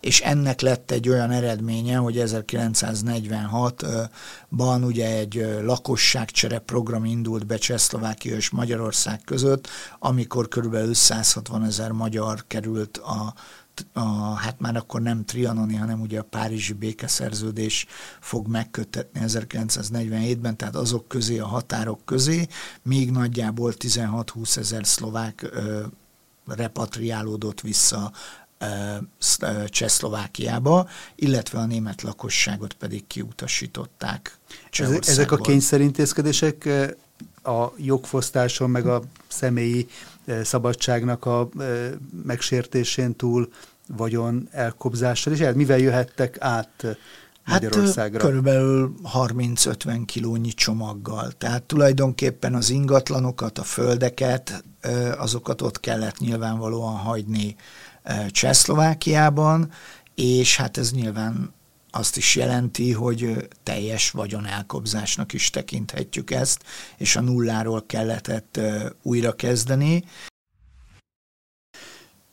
és ennek lett egy olyan eredménye, hogy 1946-ban ugye egy lakosságcsere program indult be Csehszlovákia és Magyarország között, amikor körülbelül 160 ezer magyar került a a, hát már akkor nem trianoni, hanem ugye a Párizsi békeszerződés fog megkötetni 1947-ben, tehát azok közé, a határok közé, még nagyjából 16-20 ezer szlovák ö, repatriálódott vissza Csehszlovákiába, illetve a német lakosságot pedig kiutasították Ezek a kényszerintézkedések a jogfosztáson, meg a személyi szabadságnak a megsértésén túl vagyon elkobzással, és mivel jöhettek át Magyarországra? Hát körülbelül 30-50 kilónyi csomaggal. Tehát tulajdonképpen az ingatlanokat, a földeket, azokat ott kellett nyilvánvalóan hagyni Csehszlovákiában, és hát ez nyilván azt is jelenti, hogy teljes vagyon elkobzásnak is tekinthetjük ezt, és a nulláról kellett újra kezdeni.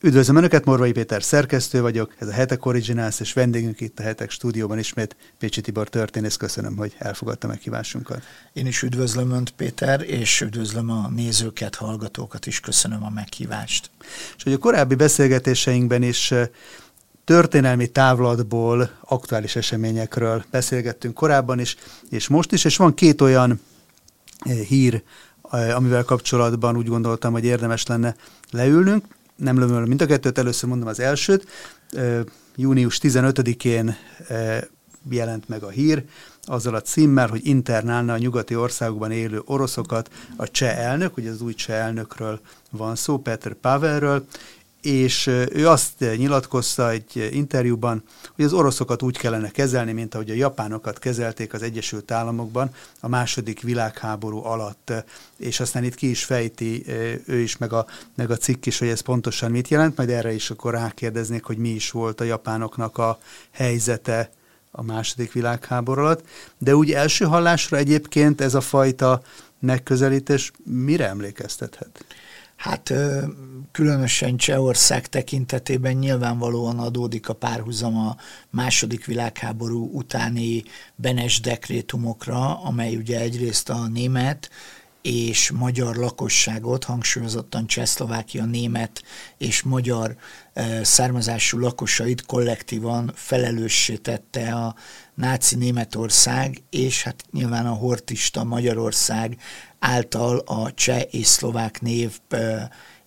Üdvözlöm Önöket, Morvai Péter szerkesztő vagyok, ez a Hetek Originals, és vendégünk itt a Hetek stúdióban ismét Pécsi Tibor történész. Köszönöm, hogy elfogadta meghívásunkat. Én is üdvözlöm Önt, Péter, és üdvözlöm a nézőket, hallgatókat is, köszönöm a meghívást. És hogy a korábbi beszélgetéseinkben is történelmi távlatból, aktuális eseményekről beszélgettünk korábban is, és most is, és van két olyan hír, amivel kapcsolatban úgy gondoltam, hogy érdemes lenne leülnünk nem lömöl mind a kettőt, először mondom az elsőt. Június 15-én jelent meg a hír, azzal a címmel, hogy internálna a nyugati országokban élő oroszokat a cseh elnök, ugye az új cseh elnökről van szó, Petr Pavelről, és ő azt nyilatkozta egy interjúban, hogy az oroszokat úgy kellene kezelni, mint ahogy a japánokat kezelték az Egyesült Államokban a második világháború alatt, és aztán itt ki is fejti ő is, meg a, meg a cikk is, hogy ez pontosan mit jelent, majd erre is akkor rákérdeznék, hogy mi is volt a japánoknak a helyzete a második világháború alatt. De úgy első hallásra egyébként ez a fajta megközelítés mire emlékeztethet? Hát különösen Csehország tekintetében nyilvánvalóan adódik a párhuzam a második világháború utáni Benes dekrétumokra, amely ugye egyrészt a német és magyar lakosságot, hangsúlyozottan Csehszlovákia német és magyar származású lakosait kollektívan felelőssé tette a náci Németország, és hát nyilván a hortista Magyarország által a cseh és szlovák név,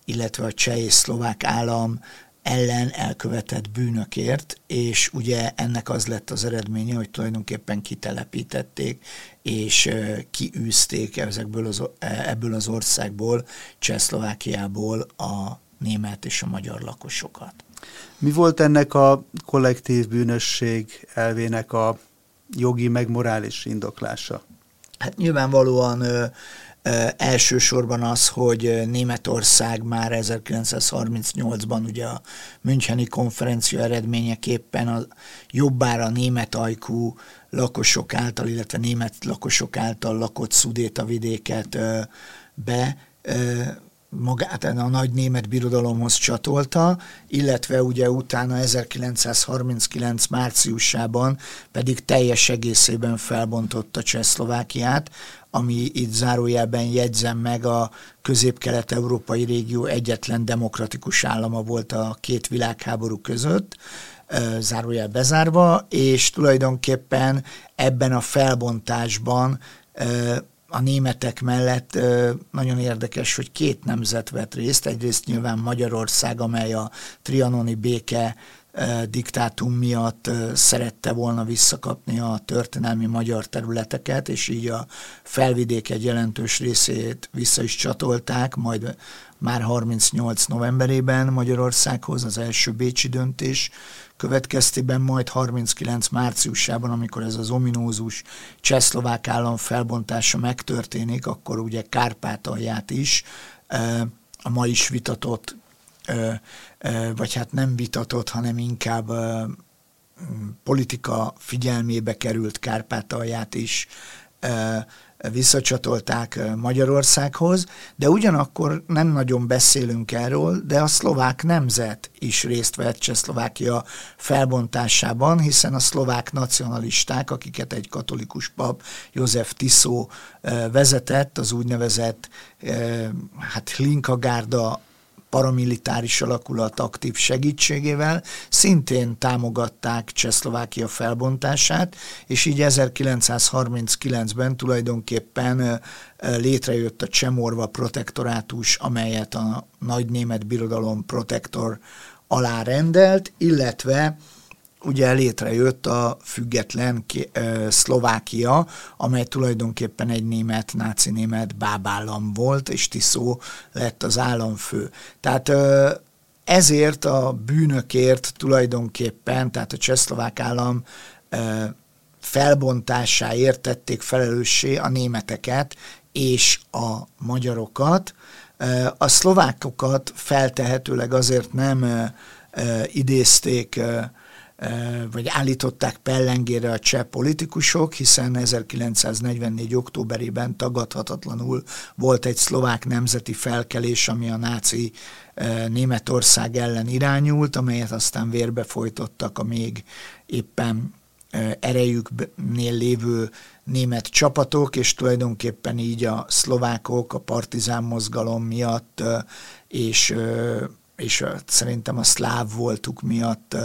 illetve a cseh és szlovák állam ellen elkövetett bűnökért, és ugye ennek az lett az eredménye, hogy tulajdonképpen kitelepítették, és kiűzték ezekből az, e, ebből az országból, Csehszlovákiából a német és a magyar lakosokat. Mi volt ennek a kollektív bűnösség elvének a jogi meg morális indoklása? Hát nyilvánvalóan elsősorban az, hogy Németország már 1938-ban ugye a Müncheni konferencia eredményeképpen a jobbára német ajkú lakosok által, illetve német lakosok által lakott szudéta vidéket be magát a nagy német birodalomhoz csatolta, illetve ugye utána 1939 márciusában pedig teljes egészében felbontotta Csehszlovákiát, ami itt zárójelben jegyzem meg a közép-kelet-európai régió egyetlen demokratikus állama volt a két világháború között, zárójel bezárva, és tulajdonképpen ebben a felbontásban a németek mellett nagyon érdekes, hogy két nemzet vett részt. Egyrészt nyilván Magyarország, amely a trianoni béke diktátum miatt szerette volna visszakapni a történelmi magyar területeket, és így a felvidék egy jelentős részét vissza is csatolták, majd már 38 novemberében Magyarországhoz az első bécsi döntés következtében majd 39 márciusában, amikor ez az ominózus csehszlovák állam felbontása megtörténik, akkor ugye Kárpátalját is a ma is vitatott, vagy hát nem vitatott, hanem inkább politika figyelmébe került Kárpátalját is visszacsatolták Magyarországhoz, de ugyanakkor nem nagyon beszélünk erről, de a szlovák nemzet is részt vett Csehszlovákia felbontásában, hiszen a szlovák nacionalisták, akiket egy katolikus pap, József Tiszó vezetett, az úgynevezett hát Hlinkagárda paramilitáris alakulat aktív segítségével szintén támogatták Csehszlovákia felbontását, és így 1939-ben tulajdonképpen létrejött a Csemorva protektorátus, amelyet a nagy német birodalom protektor alá rendelt, illetve ugye létrejött a független Szlovákia, amely tulajdonképpen egy német, náci német bábállam volt, és Tiszó lett az államfő. Tehát ezért a bűnökért tulajdonképpen, tehát a csehszlovák állam felbontásáért tették felelőssé a németeket és a magyarokat. A szlovákokat feltehetőleg azért nem idézték vagy állították pellengére a cseh politikusok, hiszen 1944. októberében tagadhatatlanul volt egy szlovák nemzeti felkelés, ami a náci Németország ellen irányult, amelyet aztán vérbe folytottak a még éppen erejüknél lévő német csapatok, és tulajdonképpen így a szlovákok a partizán mozgalom miatt, és, és szerintem a szláv voltuk miatt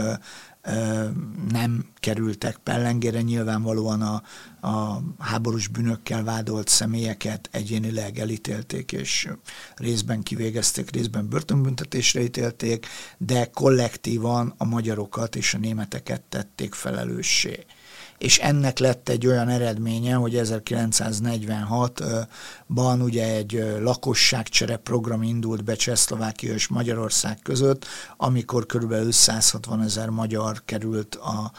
nem kerültek pellengére, nyilvánvalóan a, a háborús bűnökkel vádolt személyeket egyénileg elítélték, és részben kivégezték, részben börtönbüntetésre ítélték, de kollektívan a magyarokat és a németeket tették felelőssé és ennek lett egy olyan eredménye, hogy 1946-ban ugye egy lakosságcsere program indult be Csehszlovákia és Magyarország között, amikor körülbelül 160 ezer magyar került a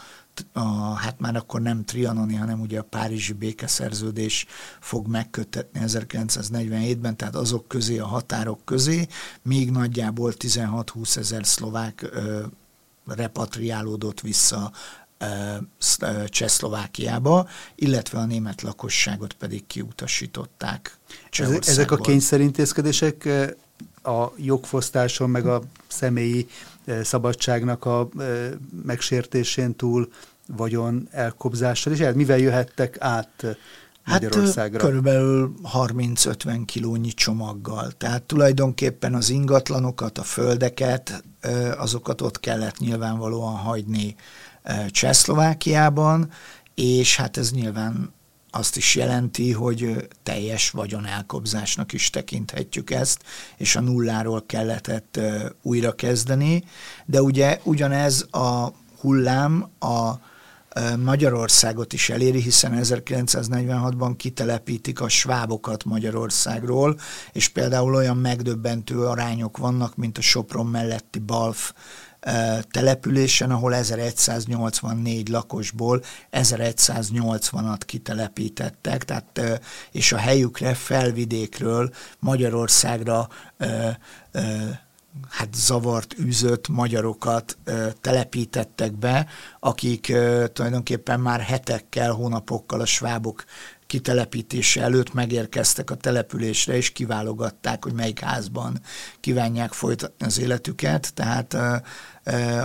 a, hát már akkor nem trianoni, hanem ugye a Párizsi békeszerződés fog megkötetni 1947-ben, tehát azok közé, a határok közé, még nagyjából 16-20 ezer szlovák repatriálódott vissza Csehszlovákiába, illetve a német lakosságot pedig kiutasították Ezek a kényszerintézkedések a jogfosztáson, meg a személyi szabadságnak a megsértésén túl vagyon elkobzással, és mivel jöhettek át Magyarországra? Hát körülbelül 30-50 kilónyi csomaggal. Tehát tulajdonképpen az ingatlanokat, a földeket, azokat ott kellett nyilvánvalóan hagyni Csehszlovákiában, és hát ez nyilván azt is jelenti, hogy teljes vagyonelkobzásnak is tekinthetjük ezt, és a nulláról kellett újra kezdeni, de ugye ugyanez a hullám a Magyarországot is eléri, hiszen 1946-ban kitelepítik a svábokat Magyarországról, és például olyan megdöbbentő arányok vannak, mint a Sopron melletti Balf településen, ahol 1184 lakosból 1180-at kitelepítettek, tehát, és a helyükre felvidékről Magyarországra hát zavart, űzött magyarokat telepítettek be, akik tulajdonképpen már hetekkel, hónapokkal a svábok kitelepítése előtt megérkeztek a településre, és kiválogatták, hogy melyik házban kívánják folytatni az életüket, tehát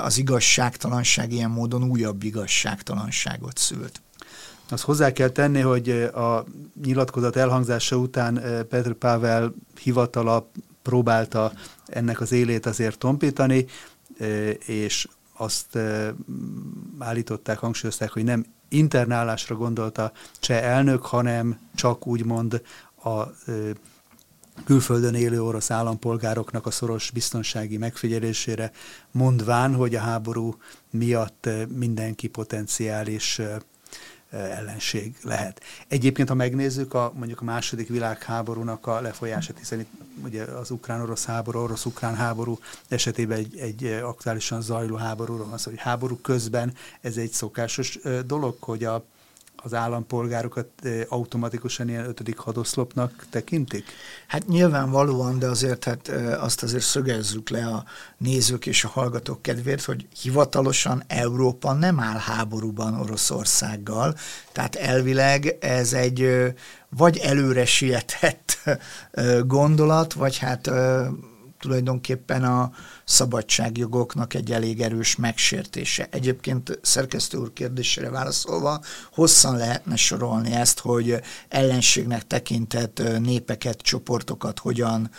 az igazságtalanság ilyen módon újabb igazságtalanságot szült. Azt hozzá kell tenni, hogy a nyilatkozat elhangzása után Petr Pável hivatala próbálta ennek az élét azért tompítani, és azt állították, hangsúlyozták, hogy nem internálásra gondolta cseh elnök, hanem csak úgymond a külföldön élő orosz állampolgároknak a szoros biztonsági megfigyelésére, mondván, hogy a háború miatt mindenki potenciális ellenség lehet. Egyébként, ha megnézzük a, mondjuk a második világháborúnak a lefolyását, hiszen itt ugye az ukrán-orosz háború, orosz-ukrán háború esetében egy, egy aktuálisan zajló háborúról van szó, hogy háború közben ez egy szokásos dolog, hogy a az állampolgárokat automatikusan ilyen ötödik hadoszlopnak tekintik? Hát nyilvánvalóan, de azért hát azt azért szögezzük le a nézők és a hallgatók kedvéért, hogy hivatalosan Európa nem áll háborúban Oroszországgal, tehát elvileg ez egy vagy előre sietett gondolat, vagy hát tulajdonképpen a szabadságjogoknak egy elég erős megsértése. Egyébként szerkesztő úr kérdésére válaszolva, hosszan lehetne sorolni ezt, hogy ellenségnek tekintett népeket, csoportokat hogyan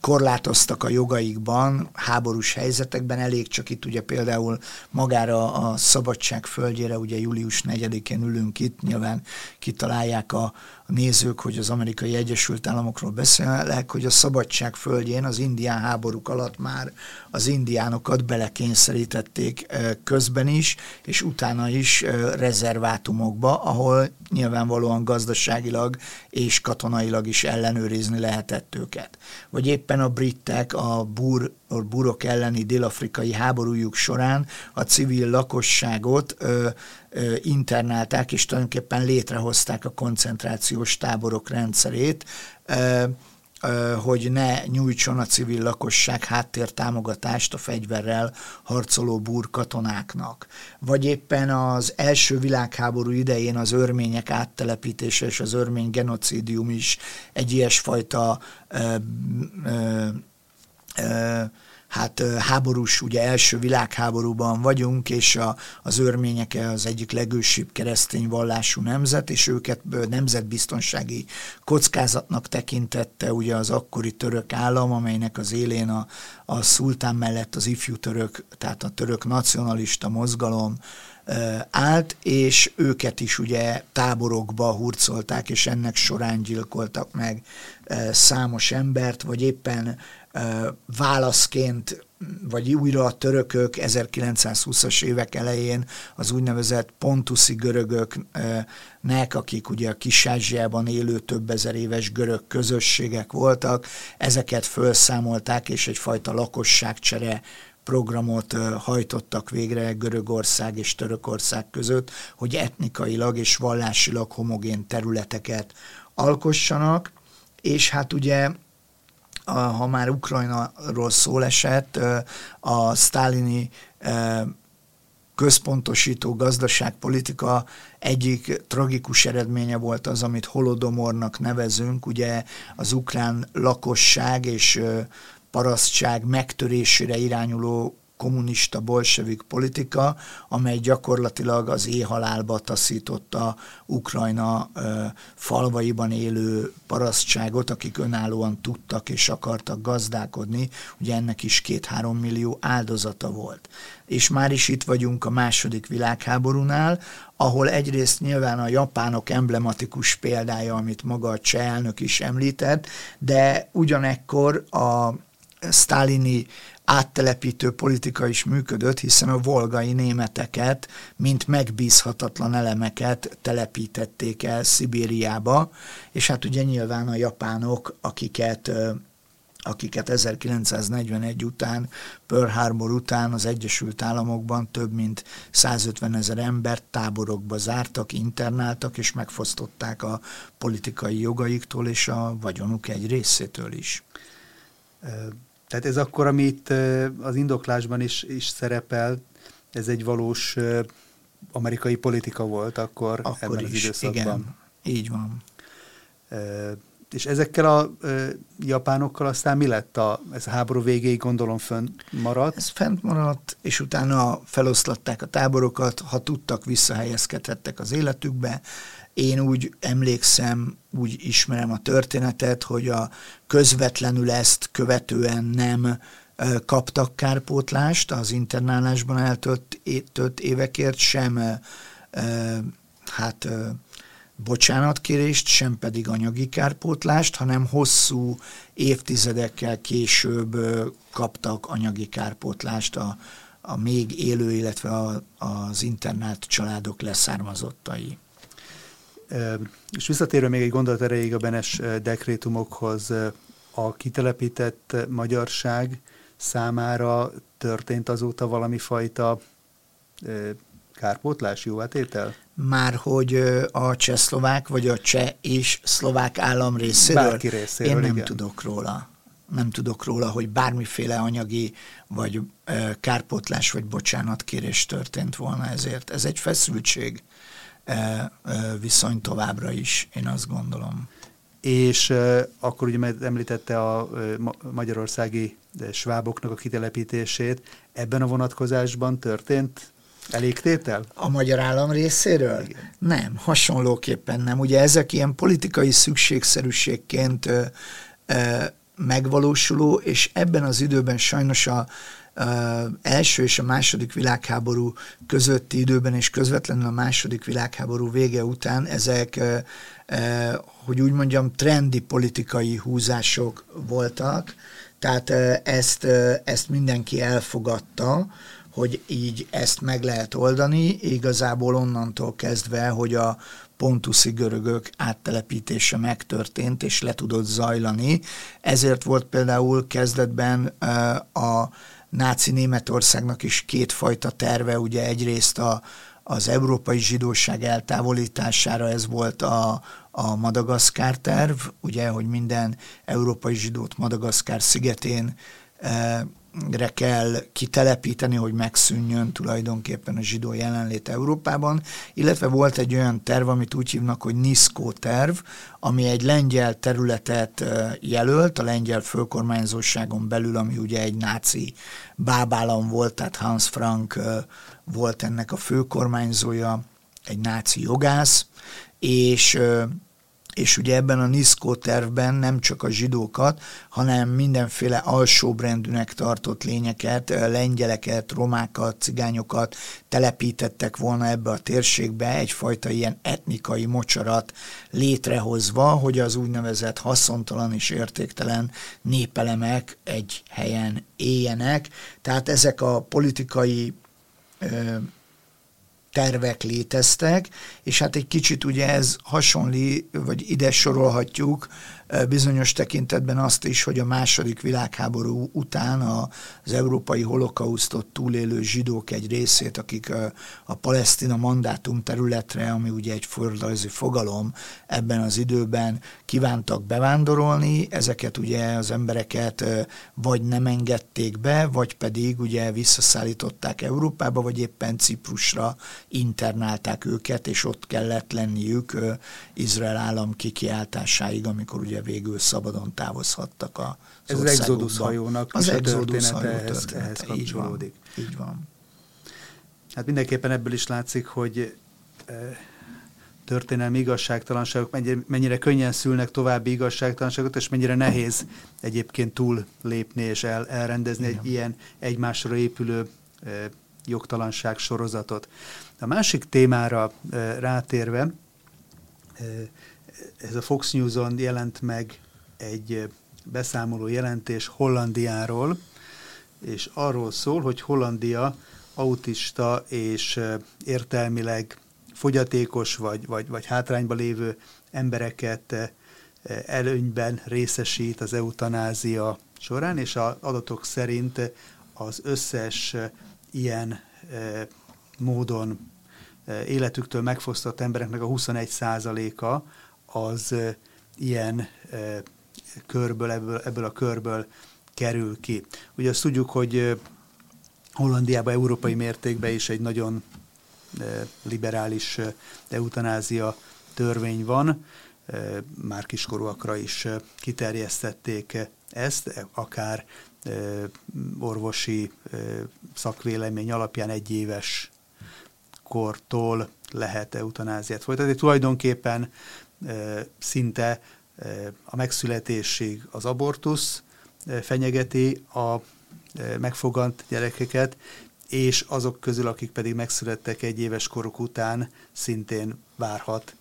korlátoztak a jogaikban, háborús helyzetekben, elég csak itt ugye például magára a szabadság földjére, ugye július 4-én ülünk itt, nyilván kitalálják a, nézők, hogy az amerikai Egyesült Államokról beszélnek, hogy a szabadság földjén az indián háborúk alatt már az indiánokat belekényszerítették közben is, és utána is rezervátumokba, ahol nyilvánvalóan gazdaságilag és katonailag is ellenőrizni lehetett őket. Vagy éppen a britek a búr, a burok elleni dél-afrikai háborújuk során a civil lakosságot internálták, és tulajdonképpen létrehozták a koncentrációs táborok rendszerét, hogy ne nyújtson a civil lakosság háttértámogatást a fegyverrel harcoló búr katonáknak. Vagy éppen az első világháború idején az örmények áttelepítése és az örmény genocidium is egy ilyesfajta ö, ö, hát háborús, ugye első világháborúban vagyunk, és a, az örmények az egyik legősibb keresztény vallású nemzet, és őket nemzetbiztonsági kockázatnak tekintette ugye az akkori török állam, amelynek az élén a, a szultán mellett az ifjú török, tehát a török nacionalista mozgalom, állt, és őket is ugye táborokba hurcolták, és ennek során gyilkoltak meg számos embert, vagy éppen válaszként vagy újra a törökök 1920-as évek elején az úgynevezett pontuszi görögöknek, akik ugye a kis élő több ezer éves görög közösségek voltak, ezeket felszámolták, és egyfajta lakosságcsere programot hajtottak végre Görögország és Törökország között, hogy etnikailag és vallásilag homogén területeket alkossanak, és hát ugye ha már Ukrajnaról szól esett, a sztálini központosító gazdaságpolitika egyik tragikus eredménye volt az, amit holodomornak nevezünk, ugye az ukrán lakosság és parasztság megtörésére irányuló kommunista bolsevik politika, amely gyakorlatilag az éhalálba taszította Ukrajna ö, falvaiban élő parasztságot, akik önállóan tudtak és akartak gazdálkodni, ugye ennek is két-három millió áldozata volt. És már is itt vagyunk a második világháborúnál, ahol egyrészt nyilván a japánok emblematikus példája, amit maga a cseh elnök is említett, de ugyanekkor a sztálini áttelepítő politika is működött, hiszen a volgai németeket, mint megbízhatatlan elemeket telepítették el Szibériába, és hát ugye nyilván a japánok, akiket akiket 1941 után, Pearl Harbor után az Egyesült Államokban több mint 150 ezer embert táborokba zártak, internáltak, és megfosztották a politikai jogaiktól és a vagyonuk egy részétől is. Tehát ez akkor, amit az indoklásban is, is szerepel, ez egy valós amerikai politika volt akkor, akkor ebben is, az időszakban. Igen, így van. És ezekkel a japánokkal aztán mi lett? A, ez a háború végéig gondolom fönn maradt? Ez fent maradt, és utána feloszlatták a táborokat, ha tudtak, visszahelyezkedhettek az életükbe, én úgy emlékszem, úgy ismerem a történetet, hogy a közvetlenül ezt követően nem kaptak kárpótlást az internálásban eltölt évekért, sem hát bocsánatkérést, sem pedig anyagi kárpótlást, hanem hosszú évtizedekkel később kaptak anyagi kárpótlást a, a még élő, illetve a, az internált családok leszármazottai. És visszatérve még egy gondolat erejéig a Benes dekrétumokhoz, a kitelepített magyarság számára történt azóta valami fajta kárpótlás, jóvátétel? Már hogy a csehszlovák, vagy a cseh és szlovák állam részéről? Bárki részéről, Én nem igen. tudok róla. Nem tudok róla, hogy bármiféle anyagi, vagy kárpótlás, vagy bocsánatkérés történt volna ezért. Ez egy feszültség viszony továbbra is, én azt gondolom. És akkor ugye említette a magyarországi sváboknak a kitelepítését. Ebben a vonatkozásban történt elégtétel? A magyar állam részéről? Igen. Nem, hasonlóképpen nem. Ugye ezek ilyen politikai szükségszerűségként ö, ö, megvalósuló, és ebben az időben sajnos a, első és a második világháború közötti időben, és közvetlenül a második világháború vége után ezek, hogy úgy mondjam, trendi politikai húzások voltak, tehát ezt, ezt mindenki elfogadta, hogy így ezt meg lehet oldani, igazából onnantól kezdve, hogy a pontuszi görögök áttelepítése megtörtént és le tudott zajlani. Ezért volt például kezdetben a náci Németországnak is kétfajta terve, ugye egyrészt a, az európai zsidóság eltávolítására ez volt a, a Madagaszkár terv, ugye, hogy minden európai zsidót Madagaszkár szigetén re kell kitelepíteni, hogy megszűnjön tulajdonképpen a zsidó jelenlét Európában, illetve volt egy olyan terv, amit úgy hívnak, hogy NISCO terv, ami egy lengyel területet jelölt, a lengyel fölkormányzóságon belül, ami ugye egy náci bábállam volt, tehát Hans Frank volt ennek a főkormányzója, egy náci jogász, és és ugye ebben a NISZKO tervben nem csak a zsidókat, hanem mindenféle alsóbrendűnek tartott lényeket, lengyeleket, romákat, cigányokat telepítettek volna ebbe a térségbe, egyfajta ilyen etnikai mocsarat létrehozva, hogy az úgynevezett haszontalan és értéktelen népelemek egy helyen éljenek. Tehát ezek a politikai tervek léteztek, és hát egy kicsit ugye ez hasonlí, vagy ide sorolhatjuk bizonyos tekintetben azt is, hogy a második világháború után az európai holokausztot túlélő zsidók egy részét, akik a, a palesztina mandátum területre, ami ugye egy földrajzi fogalom ebben az időben kívántak bevándorolni, ezeket ugye az embereket vagy nem engedték be, vagy pedig ugye visszaszállították Európába, vagy éppen Ciprusra internálták őket, és ott kellett lenniük Izrael állam kikiáltásáig, amikor ugye végül szabadon távozhattak a Ez az Exodus hajónak az a Exodus hajó ehhez, ehhez kapcsolódik. Így van. Így van. Hát mindenképpen ebből is látszik, hogy történelmi igazságtalanságok mennyire, mennyire könnyen szülnek további igazságtalanságot, és mennyire nehéz egyébként túl lépni és el, elrendezni Igen. egy ilyen egymásra épülő e, jogtalanság sorozatot. A másik témára e, rátérve, e, ez a Fox News-on jelent meg egy beszámoló jelentés Hollandiáról, és arról szól, hogy Hollandia autista és értelmileg fogyatékos vagy, vagy, vagy hátrányba lévő embereket előnyben részesít az eutanázia során, és az adatok szerint az összes ilyen módon életüktől megfosztott embereknek a 21%-a az ilyen körből, ebből, ebből a körből kerül ki. Ugye azt tudjuk, hogy Hollandiában európai mértékben is egy nagyon liberális eutanázia törvény van, már kiskorúakra is kiterjesztették ezt, akár orvosi szakvélemény alapján egy éves kortól lehet eutanáziát folytatni. Tulajdonképpen szinte a megszületésig az abortusz fenyegeti a megfogant gyerekeket, és azok közül, akik pedig megszülettek egy éves koruk után, szintén várhat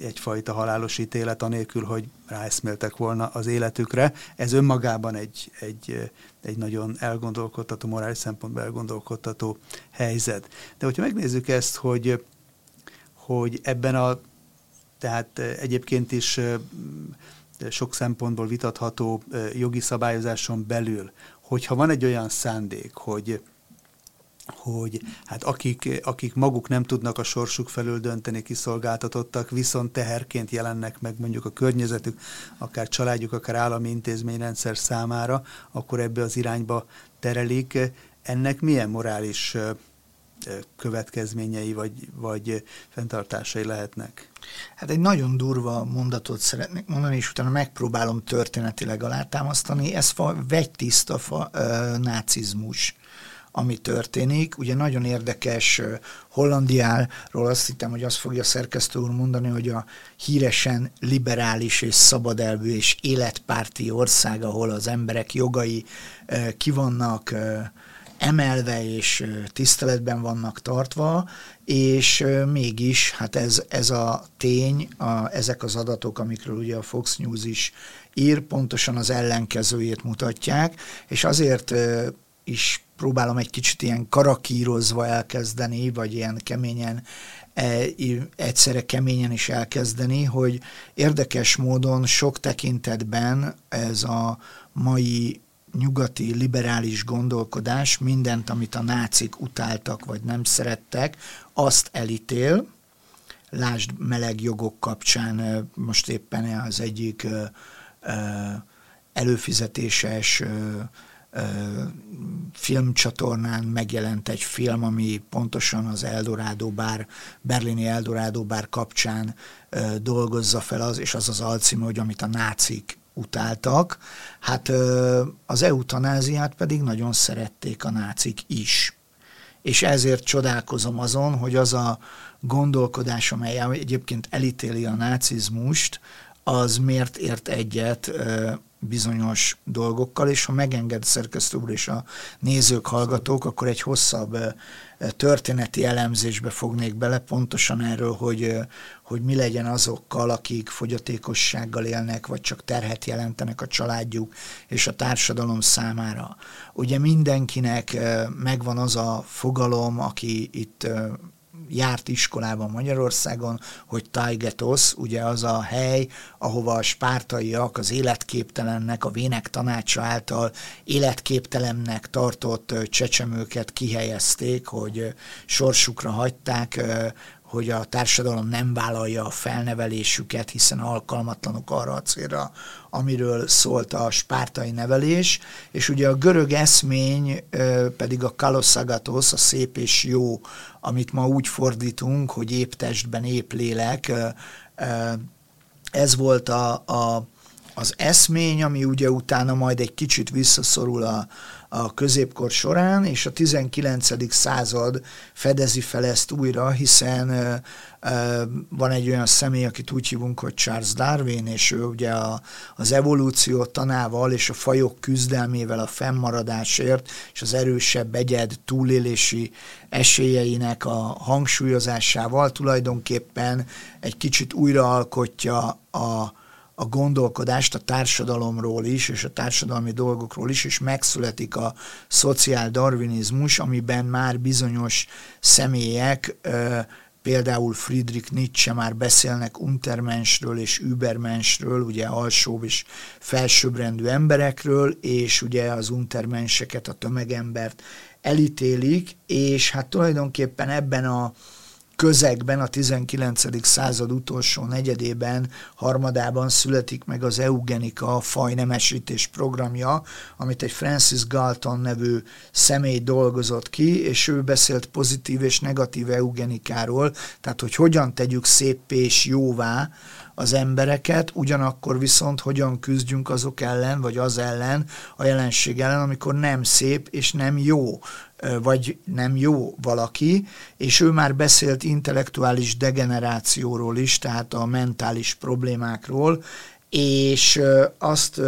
egyfajta halálos ítélet, anélkül, hogy ráeszméltek volna az életükre. Ez önmagában egy, egy, egy nagyon elgondolkodtató, morális szempontból elgondolkodtató helyzet. De hogyha megnézzük ezt, hogy, hogy ebben a tehát egyébként is sok szempontból vitatható jogi szabályozáson belül, hogyha van egy olyan szándék, hogy hogy hát akik, akik maguk nem tudnak a sorsuk felül dönteni, kiszolgáltatottak, viszont teherként jelennek meg mondjuk a környezetük, akár családjuk, akár állami intézményrendszer számára, akkor ebbe az irányba terelik. Ennek milyen morális következményei vagy, vagy fenntartásai lehetnek? Hát egy nagyon durva mondatot szeretnék mondani, és utána megpróbálom történetileg alátámasztani. Ez fa, vegytiszta fa, ö, nácizmus ami történik. Ugye nagyon érdekes Hollandiáról azt hittem, hogy azt fogja szerkesztő úr mondani, hogy a híresen liberális és szabadelvű és életpárti ország, ahol az emberek jogai kivannak emelve és tiszteletben vannak tartva, és mégis hát ez, ez a tény, a, ezek az adatok, amikről ugye a Fox News is ír, pontosan az ellenkezőjét mutatják, és azért is próbálom egy kicsit ilyen karakírozva elkezdeni, vagy ilyen keményen, e, egyszerre keményen is elkezdeni, hogy érdekes módon sok tekintetben ez a mai nyugati liberális gondolkodás mindent, amit a nácik utáltak, vagy nem szerettek, azt elítél, lásd meleg jogok kapcsán most éppen az egyik előfizetéses filmcsatornán megjelent egy film, ami pontosan az Eldorado bár, berlini Eldorado bár kapcsán dolgozza fel az, és az az alcím, hogy amit a nácik utáltak. Hát az eutanáziát pedig nagyon szerették a nácik is. És ezért csodálkozom azon, hogy az a gondolkodás, amely egyébként elítéli a nácizmust, az miért ért egyet bizonyos dolgokkal, és ha megenged szerkesztő úr és a nézők, hallgatók, akkor egy hosszabb történeti elemzésbe fognék bele, pontosan erről, hogy, hogy mi legyen azokkal, akik fogyatékossággal élnek, vagy csak terhet jelentenek a családjuk és a társadalom számára. Ugye mindenkinek megvan az a fogalom, aki itt járt iskolában Magyarországon, hogy Taigetos, ugye az a hely, ahova a spártaiak az életképtelennek, a vének tanácsa által életképtelennek tartott csecsemőket kihelyezték, hogy sorsukra hagyták, hogy a társadalom nem vállalja a felnevelésüket, hiszen alkalmatlanok arra a célra, amiről szólt a spártai nevelés, és ugye a görög eszmény pedig a kalosszagatos, a szép és jó, amit ma úgy fordítunk, hogy épp testben, épp lélek, ez volt a, a, az eszmény, ami ugye utána majd egy kicsit visszaszorul a, a középkor során, és a 19. század fedezi fel ezt újra, hiszen van egy olyan személy, akit úgy hívunk, hogy Charles Darwin, és ő ugye a, az evolúció tanával és a fajok küzdelmével a fennmaradásért és az erősebb egyed túlélési esélyeinek a hangsúlyozásával tulajdonképpen egy kicsit újraalkotja a, a gondolkodást a társadalomról is, és a társadalmi dolgokról is, és megszületik a szociál darwinizmus, amiben már bizonyos személyek, például Friedrich Nietzsche már beszélnek Untermenschről és Übermenschről, ugye alsóbb és felsőbbrendű emberekről, és ugye az Untermenscheket, a tömegembert elítélik, és hát tulajdonképpen ebben a közegben a 19. század utolsó negyedében, harmadában születik meg az eugenika, fajnemesítés programja, amit egy Francis Galton nevű személy dolgozott ki, és ő beszélt pozitív és negatív eugenikáról, tehát hogy hogyan tegyük szép és jóvá az embereket, ugyanakkor viszont hogyan küzdjünk azok ellen, vagy az ellen, a jelenség ellen, amikor nem szép és nem jó vagy nem jó valaki, és ő már beszélt intellektuális degenerációról is, tehát a mentális problémákról, és azt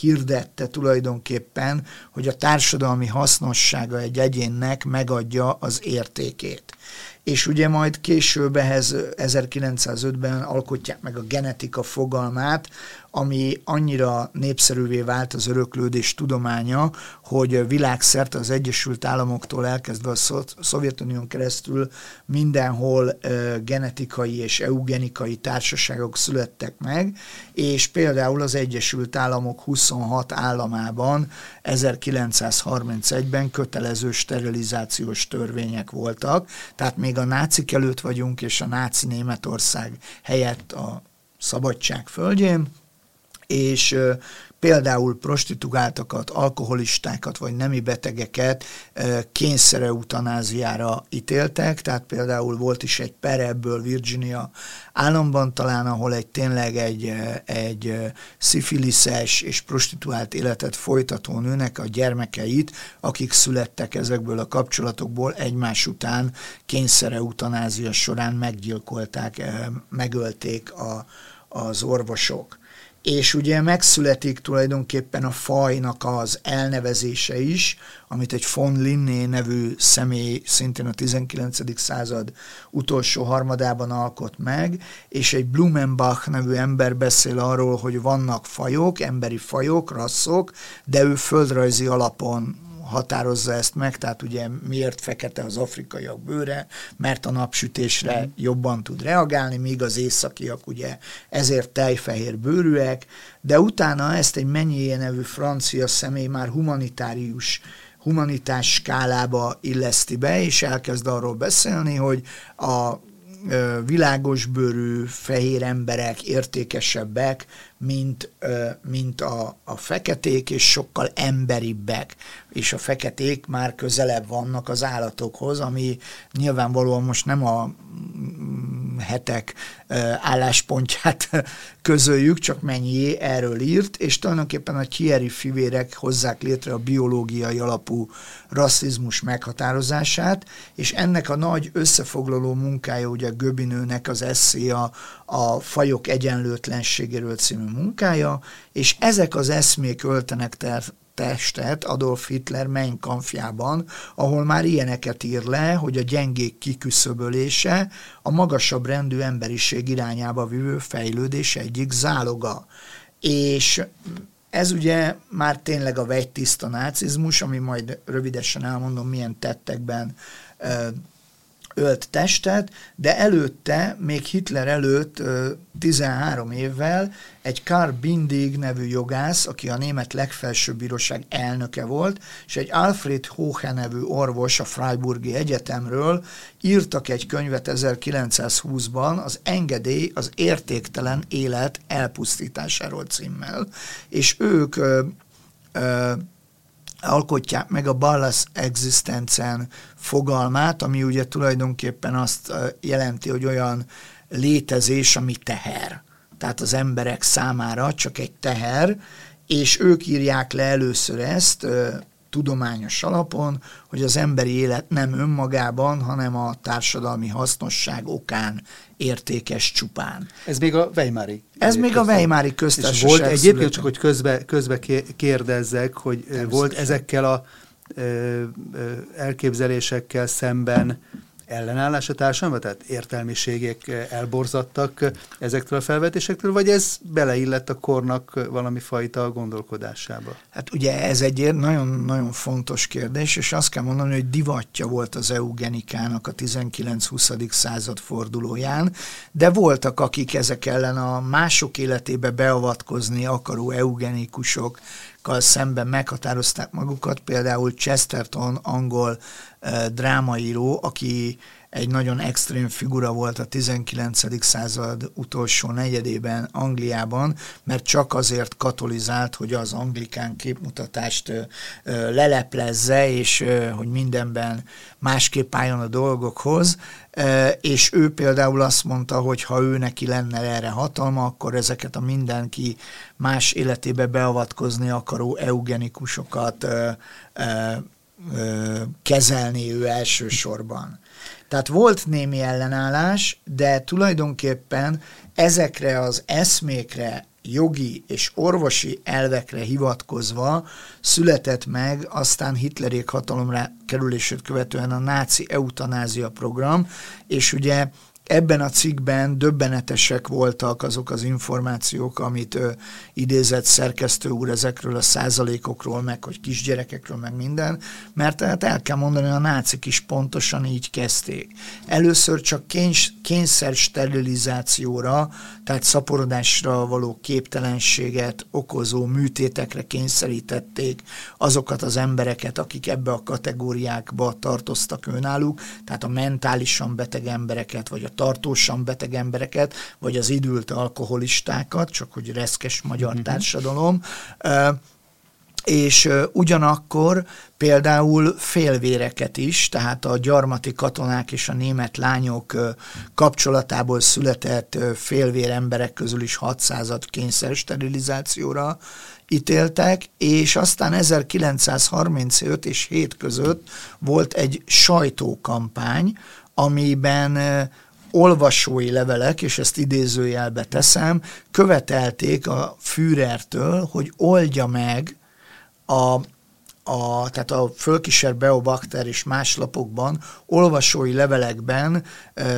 hirdette tulajdonképpen, hogy a társadalmi hasznossága egy egyénnek megadja az értékét. És ugye majd később ehhez 1905-ben alkotják meg a genetika fogalmát, ami annyira népszerűvé vált az öröklődés tudománya, hogy világszerte az Egyesült Államoktól elkezdve a Szovjetunión keresztül mindenhol genetikai és eugenikai társaságok születtek meg, és például az Egyesült Államok 26 államában 1931-ben kötelező sterilizációs törvények voltak, tehát még a nácik előtt vagyunk, és a náci Németország helyett a szabadság földjén, és például prostituáltakat, alkoholistákat vagy nemi betegeket kényszere eutanáziára ítéltek, tehát például volt is egy per ebből Virginia államban talán, ahol egy tényleg egy, egy szifiliszes és prostituált életet folytató nőnek a gyermekeit, akik születtek ezekből a kapcsolatokból egymás után kényszere eutanázia során meggyilkolták, megölték a, az orvosok és ugye megszületik tulajdonképpen a fajnak az elnevezése is, amit egy von Linné nevű személy szintén a 19. század utolsó harmadában alkot meg, és egy Blumenbach nevű ember beszél arról, hogy vannak fajok, emberi fajok, rasszok, de ő földrajzi alapon határozza ezt meg, tehát ugye miért fekete az afrikaiak bőre, mert a napsütésre mm. jobban tud reagálni, míg az északiak ugye ezért tejfehér bőrűek, de utána ezt egy Mennyié nevű francia személy már humanitárius humanitás skálába illeszti be, és elkezd arról beszélni, hogy a világosbőrű fehér emberek értékesebbek, mint, mint a, a feketék, és sokkal emberibbek, és a feketék már közelebb vannak az állatokhoz, ami nyilvánvalóan most nem a mm, hetek álláspontját közöljük, csak mennyi erről írt, és tulajdonképpen a Thierry fivérek hozzák létre a biológiai alapú rasszizmus meghatározását, és ennek a nagy összefoglaló munkája ugye Göbinőnek az eszé a, a fajok egyenlőtlenségéről című munkája, és ezek az eszmék öltenek ter- testet Adolf Hitler Mein Kampfjában, ahol már ilyeneket ír le, hogy a gyengék kiküszöbölése a magasabb rendű emberiség irányába vívő fejlődés egyik záloga. És ez ugye már tényleg a vegytiszta nácizmus, ami majd rövidesen elmondom, milyen tettekben ölt testet, de előtte, még Hitler előtt 13 évvel egy Karl Bindig nevű jogász, aki a német legfelsőbb bíróság elnöke volt, és egy Alfred Hoche nevű orvos a Freiburgi Egyetemről írtak egy könyvet 1920-ban az engedély az értéktelen élet elpusztításáról címmel, és ők ö, ö, alkotják meg a Ballas Existencen fogalmát, ami ugye tulajdonképpen azt jelenti, hogy olyan létezés, ami teher. Tehát az emberek számára csak egy teher, és ők írják le először ezt tudományos alapon, hogy az emberi élet nem önmagában, hanem a társadalmi hasznosság okán értékes csupán. Ez még a Weimári. Ez még a Weimári köztársaság. volt egyébként csak, hogy közbe, közbe kérdezzek, hogy volt ezekkel a ö, ö, elképzelésekkel szemben ellenállás a társadalomban, tehát értelmiségek elborzadtak ezektől a felvetésektől, vagy ez beleillett a kornak valami fajta gondolkodásába? Hát ugye ez egy nagyon-nagyon fontos kérdés, és azt kell mondani, hogy divatja volt az eugenikának a 19-20. század fordulóján, de voltak, akik ezek ellen a mások életébe beavatkozni akaró eugenikusok, szemben meghatározták magukat, például Chesterton, angol drámaíró, aki egy nagyon extrém figura volt a 19. század utolsó negyedében Angliában, mert csak azért katolizált, hogy az anglikán képmutatást leleplezze, és hogy mindenben másképp álljon a dolgokhoz, és ő például azt mondta, hogy ha ő neki lenne erre hatalma, akkor ezeket a mindenki más életébe beavatkozni akaró eugenikusokat kezelni ő elsősorban. Tehát volt némi ellenállás, de tulajdonképpen ezekre az eszmékre, jogi és orvosi elvekre hivatkozva született meg aztán Hitlerék hatalomra kerülését követően a náci eutanázia program, és ugye ebben a cikkben döbbenetesek voltak azok az információk, amit ö, idézett szerkesztő úr ezekről a százalékokról, meg hogy kisgyerekekről, meg minden, mert tehát el kell mondani, a nácik is pontosan így kezdték. Először csak kény- kényszer sterilizációra, tehát szaporodásra való képtelenséget okozó műtétekre kényszerítették azokat az embereket, akik ebbe a kategóriákba tartoztak önálluk, tehát a mentálisan beteg embereket, vagy a tartósan beteg embereket, vagy az idült alkoholistákat, csak hogy reszkes magyar uh-huh. társadalom, és ugyanakkor például félvéreket is, tehát a gyarmati katonák és a német lányok kapcsolatából született félvér emberek közül is 600-at kényszer sterilizációra ítéltek, és aztán 1935 és 7 között volt egy sajtókampány, amiben olvasói levelek, és ezt idézőjelbe teszem, követelték a Führertől, hogy oldja meg a, a, tehát a fölkísér Beobakter és más lapokban, olvasói levelekben,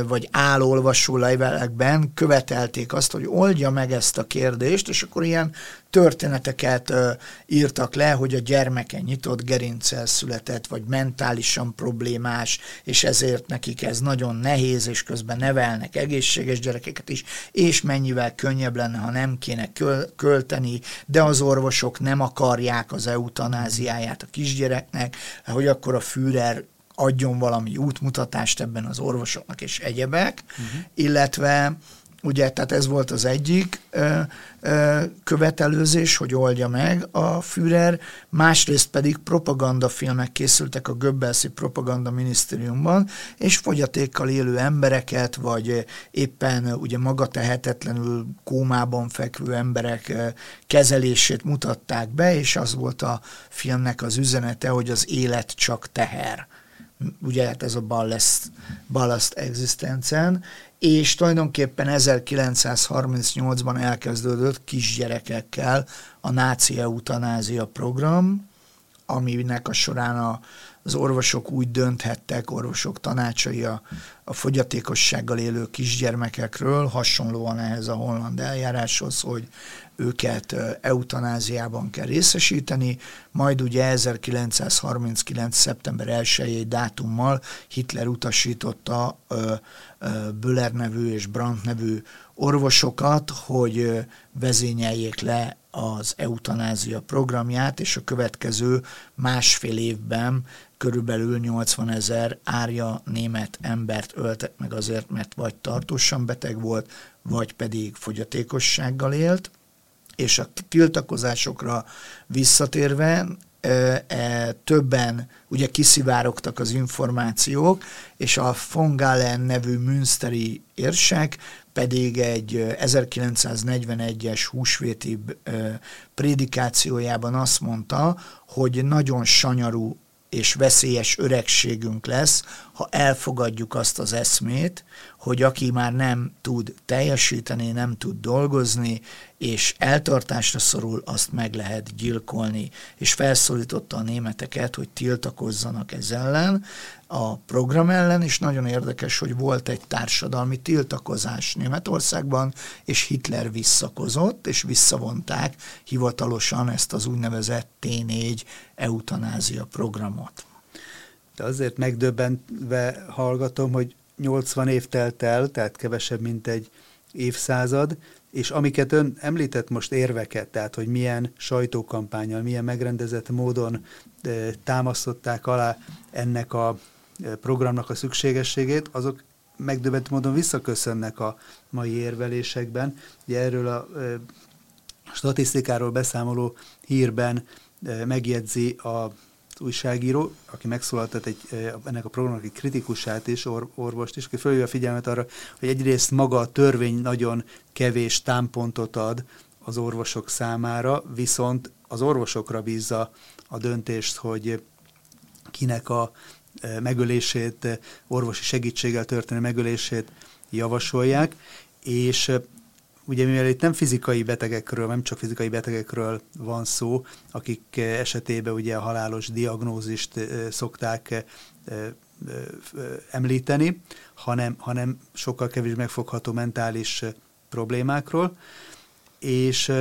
vagy állolvasó levelekben követelték azt, hogy oldja meg ezt a kérdést, és akkor ilyen történeteket írtak le, hogy a gyermeke nyitott gerincsel született, vagy mentálisan problémás, és ezért nekik ez nagyon nehéz, és közben nevelnek egészséges gyerekeket is, és mennyivel könnyebb lenne, ha nem kéne köl- költeni, de az orvosok nem akarják az eutanáziáját a kisgyereknek, hogy akkor a Führer adjon valami útmutatást ebben az orvosoknak és egyebek, uh-huh. illetve Ugye, tehát ez volt az egyik ö, ö, követelőzés, hogy oldja meg a Führer, másrészt pedig propagandafilmek készültek a Göbbelszi Propaganda Minisztériumban, és fogyatékkal élő embereket, vagy éppen ugye magatehetetlenül kómában fekvő emberek kezelését mutatták be, és az volt a filmnek az üzenete, hogy az élet csak teher ugye hát ez a ballast, ballast existencen, és tulajdonképpen 1938-ban elkezdődött kisgyerekekkel a náci eutanázia program, aminek a során a, az orvosok úgy dönthettek, orvosok tanácsai a, a fogyatékossággal élő kisgyermekekről, hasonlóan ehhez a holland eljáráshoz, hogy őket eutanáziában kell részesíteni, majd ugye 1939. szeptember 1 dátummal Hitler utasította Büller nevű és Brandt nevű orvosokat, hogy vezényeljék le az eutanázia programját, és a következő másfél évben körülbelül 80 ezer árja német embert öltek meg azért, mert vagy tartósan beteg volt, vagy pedig fogyatékossággal élt. És a tiltakozásokra visszatérve e, többen ugye kiszivárogtak az információk, és a von Galen nevű münsteri érsek pedig egy 1941-es húsvéti prédikációjában azt mondta, hogy nagyon sanyarú és veszélyes öregségünk lesz, ha elfogadjuk azt az eszmét, hogy aki már nem tud teljesíteni, nem tud dolgozni, és eltartásra szorul, azt meg lehet gyilkolni. És felszólította a németeket, hogy tiltakozzanak ez ellen, a program ellen, és nagyon érdekes, hogy volt egy társadalmi tiltakozás Németországban, és Hitler visszakozott, és visszavonták hivatalosan ezt az úgynevezett T4 eutanázia programot. De azért megdöbbenve hallgatom, hogy 80 év telt el, tehát kevesebb, mint egy évszázad, és amiket ön említett most érveket, tehát hogy milyen sajtókampányal, milyen megrendezett módon támasztották alá ennek a programnak a szükségességét, azok megdöbbent módon visszaköszönnek a mai érvelésekben. Ugye erről a statisztikáról beszámoló hírben megjegyzi a újságíró, aki megszólaltat egy, ennek a programnak egy kritikusát is, or, orvost is, aki fölhívja a figyelmet arra, hogy egyrészt maga a törvény nagyon kevés támpontot ad az orvosok számára, viszont az orvosokra bízza a döntést, hogy kinek a megölését, orvosi segítséggel történő megölését javasolják, és ugye mivel itt nem fizikai betegekről, nem csak fizikai betegekről van szó, akik esetében ugye a halálos diagnózist szokták említeni, hanem, hanem sokkal kevés megfogható mentális problémákról, és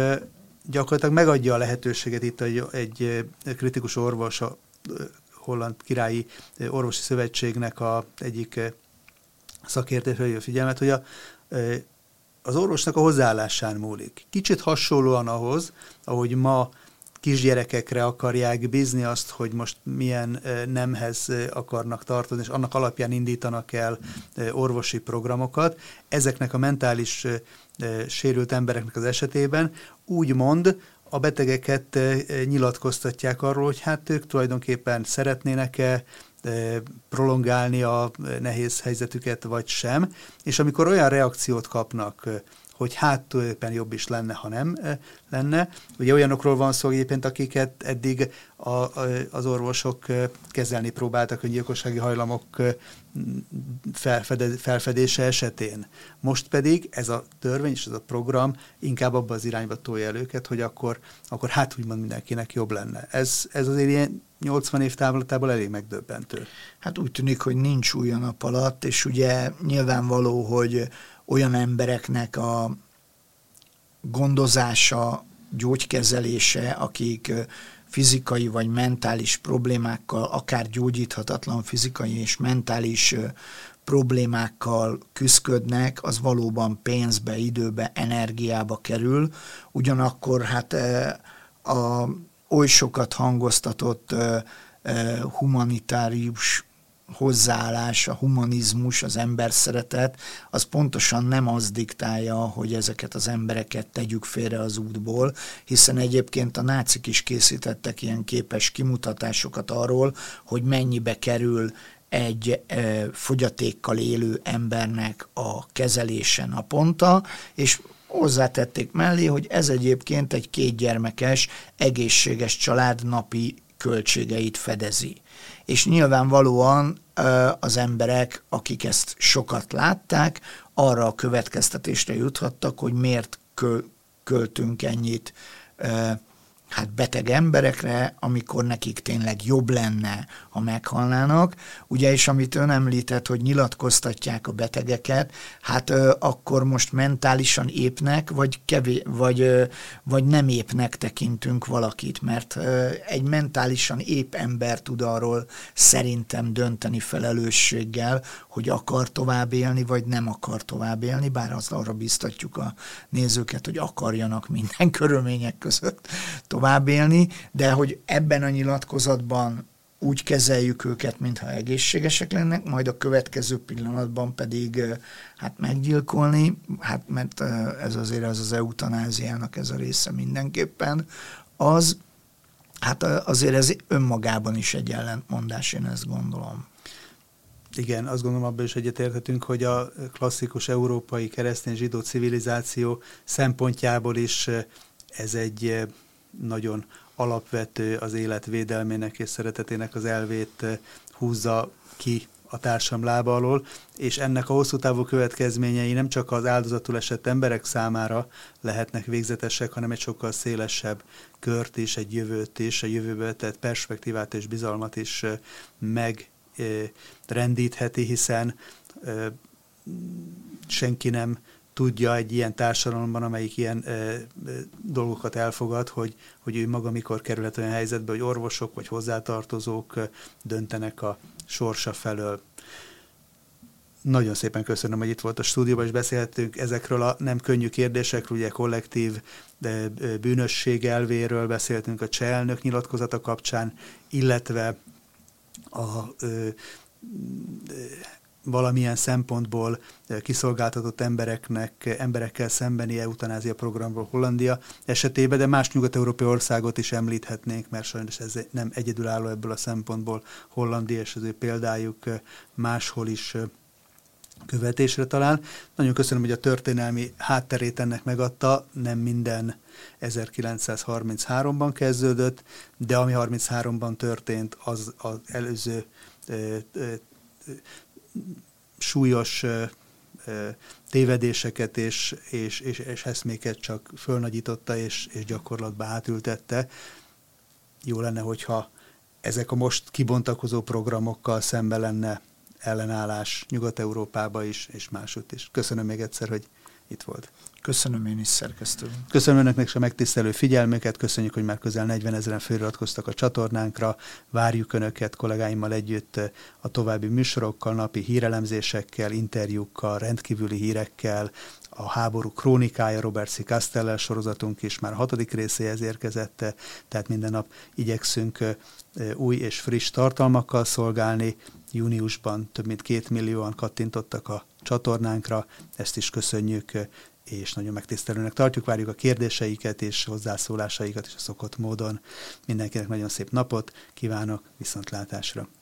gyakorlatilag megadja a lehetőséget itt egy, egy kritikus orvos, a Holland Királyi Orvosi Szövetségnek a egyik szakértő felhívja figyelmet, hogy a, az orvosnak a hozzáállásán múlik. Kicsit hasonlóan ahhoz, ahogy ma kisgyerekekre akarják bízni azt, hogy most milyen nemhez akarnak tartozni, és annak alapján indítanak el orvosi programokat. Ezeknek a mentális sérült embereknek az esetében úgymond a betegeket nyilatkoztatják arról, hogy hát ők tulajdonképpen szeretnének-e prolongálni a nehéz helyzetüket, vagy sem, és amikor olyan reakciót kapnak, hogy hát tulajdonképpen jobb is lenne, ha nem lenne. Ugye olyanokról van szó egyébként, akiket eddig a, a, az orvosok kezelni próbáltak öngyilkossági hajlamok felfede, felfedése esetén. Most pedig ez a törvény és ez a program inkább abba az irányba tolja el őket, hogy akkor, akkor hát úgymond mindenkinek jobb lenne. Ez, ez azért ilyen 80 év távlatából elég megdöbbentő. Hát úgy tűnik, hogy nincs új a nap alatt, és ugye nyilvánvaló, hogy olyan embereknek a gondozása, gyógykezelése, akik fizikai vagy mentális problémákkal, akár gyógyíthatatlan fizikai és mentális problémákkal küzdködnek, az valóban pénzbe, időbe, energiába kerül. Ugyanakkor hát a oly sokat hangoztatott humanitárius hozzáállás, a humanizmus, az ember szeretet, az pontosan nem az diktálja, hogy ezeket az embereket tegyük félre az útból, hiszen egyébként a nácik is készítettek ilyen képes kimutatásokat arról, hogy mennyibe kerül egy e, fogyatékkal élő embernek a kezelése naponta, és hozzátették mellé, hogy ez egyébként egy kétgyermekes, egészséges család napi költségeit fedezi. És nyilvánvalóan az emberek, akik ezt sokat látták, arra a következtetésre juthattak, hogy miért költünk ennyit hát beteg emberekre, amikor nekik tényleg jobb lenne, ha meghalnának. Ugye, és amit ön említett, hogy nyilatkoztatják a betegeket, hát ö, akkor most mentálisan épnek, vagy, kevé, vagy, ö, vagy nem épnek tekintünk valakit, mert ö, egy mentálisan ép ember tud arról szerintem dönteni felelősséggel, hogy akar tovább élni, vagy nem akar tovább élni, bár az arra biztatjuk a nézőket, hogy akarjanak minden körülmények között tovább élni, de hogy ebben a nyilatkozatban úgy kezeljük őket, mintha egészségesek lennek, majd a következő pillanatban pedig hát meggyilkolni, hát mert ez azért az az eutanáziának ez a része mindenképpen, az hát azért ez önmagában is egy ellentmondás, én ezt gondolom. Igen, azt gondolom abban is egyetérthetünk, hogy a klasszikus európai keresztény zsidó civilizáció szempontjából is ez egy nagyon alapvető az élet védelmének és szeretetének az elvét húzza ki a társam lába alól, és ennek a hosszú távú következményei nem csak az áldozatul esett emberek számára lehetnek végzetesek, hanem egy sokkal szélesebb kört is, egy jövőt is, a jövőbe tett perspektívát és bizalmat is megrendítheti, hiszen senki nem tudja egy ilyen társadalomban, amelyik ilyen e, e, dolgokat elfogad, hogy, hogy ő maga mikor kerülhet olyan helyzetbe, hogy orvosok vagy hozzátartozók döntenek a sorsa felől. Nagyon szépen köszönöm, hogy itt volt a stúdióban, és beszélhetünk ezekről a nem könnyű kérdésekről, ugye kollektív de bűnösség elvéről beszéltünk a cselnök nyilatkozata kapcsán, illetve a ö, valamilyen szempontból kiszolgáltatott embereknek, emberekkel szembeni eutanázia programról Hollandia esetében, de más nyugat-európai országot is említhetnénk, mert sajnos ez nem egyedülálló ebből a szempontból Hollandia, és az ő példájuk máshol is követésre talál. Nagyon köszönöm, hogy a történelmi hátterét ennek megadta, nem minden 1933-ban kezdődött, de ami 33-ban történt, az az előző súlyos tévedéseket és, és, és, és eszméket csak fölnagyította és, és gyakorlatba átültette. Jó lenne, hogyha ezek a most kibontakozó programokkal szembe lenne ellenállás Nyugat-Európába is, és máshogy is. Köszönöm még egyszer, hogy itt volt. Köszönöm én is, szerkesztő. Köszönöm önöknek is a megtisztelő figyelmüket, köszönjük, hogy már közel 40 ezeren feliratkoztak a csatornánkra, várjuk önöket kollégáimmal együtt a további műsorokkal, napi hírelemzésekkel, interjúkkal, rendkívüli hírekkel, a háború krónikája Robert C. Castellel sorozatunk is már hatodik részéhez érkezett, tehát minden nap igyekszünk új és friss tartalmakkal szolgálni. Júniusban több mint két millióan kattintottak a csatornánkra, ezt is köszönjük, és nagyon megtisztelőnek tartjuk, várjuk a kérdéseiket és hozzászólásaikat is a szokott módon. Mindenkinek nagyon szép napot kívánok, viszontlátásra!